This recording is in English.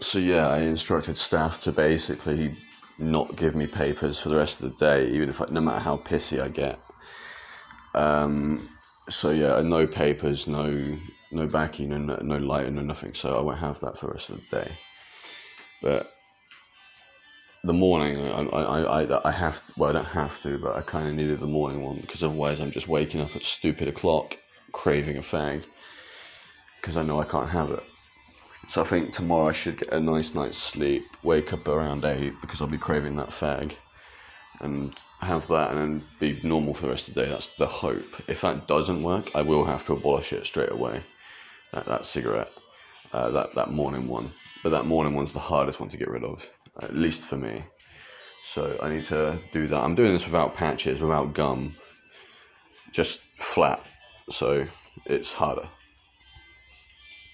so yeah, I instructed staff to basically not give me papers for the rest of the day, even if I, no matter how pissy I get. Um, so yeah, no papers, no no backing, and no, no lighting, no nothing. So I won't have that for the rest of the day. But the morning, I I I, I have to, well, I don't have to, but I kind of needed the morning one because otherwise I'm just waking up at stupid o'clock, craving a fag, because I know I can't have it. So I think tomorrow I should get a nice night's sleep, wake up around eight because I'll be craving that fag, and have that and then be normal for the rest of the day. That's the hope. If that doesn't work, I will have to abolish it straight away. That that cigarette, uh, that that morning one. But that morning one's the hardest one to get rid of, at least for me. So I need to do that. I'm doing this without patches, without gum, just flat. So it's harder.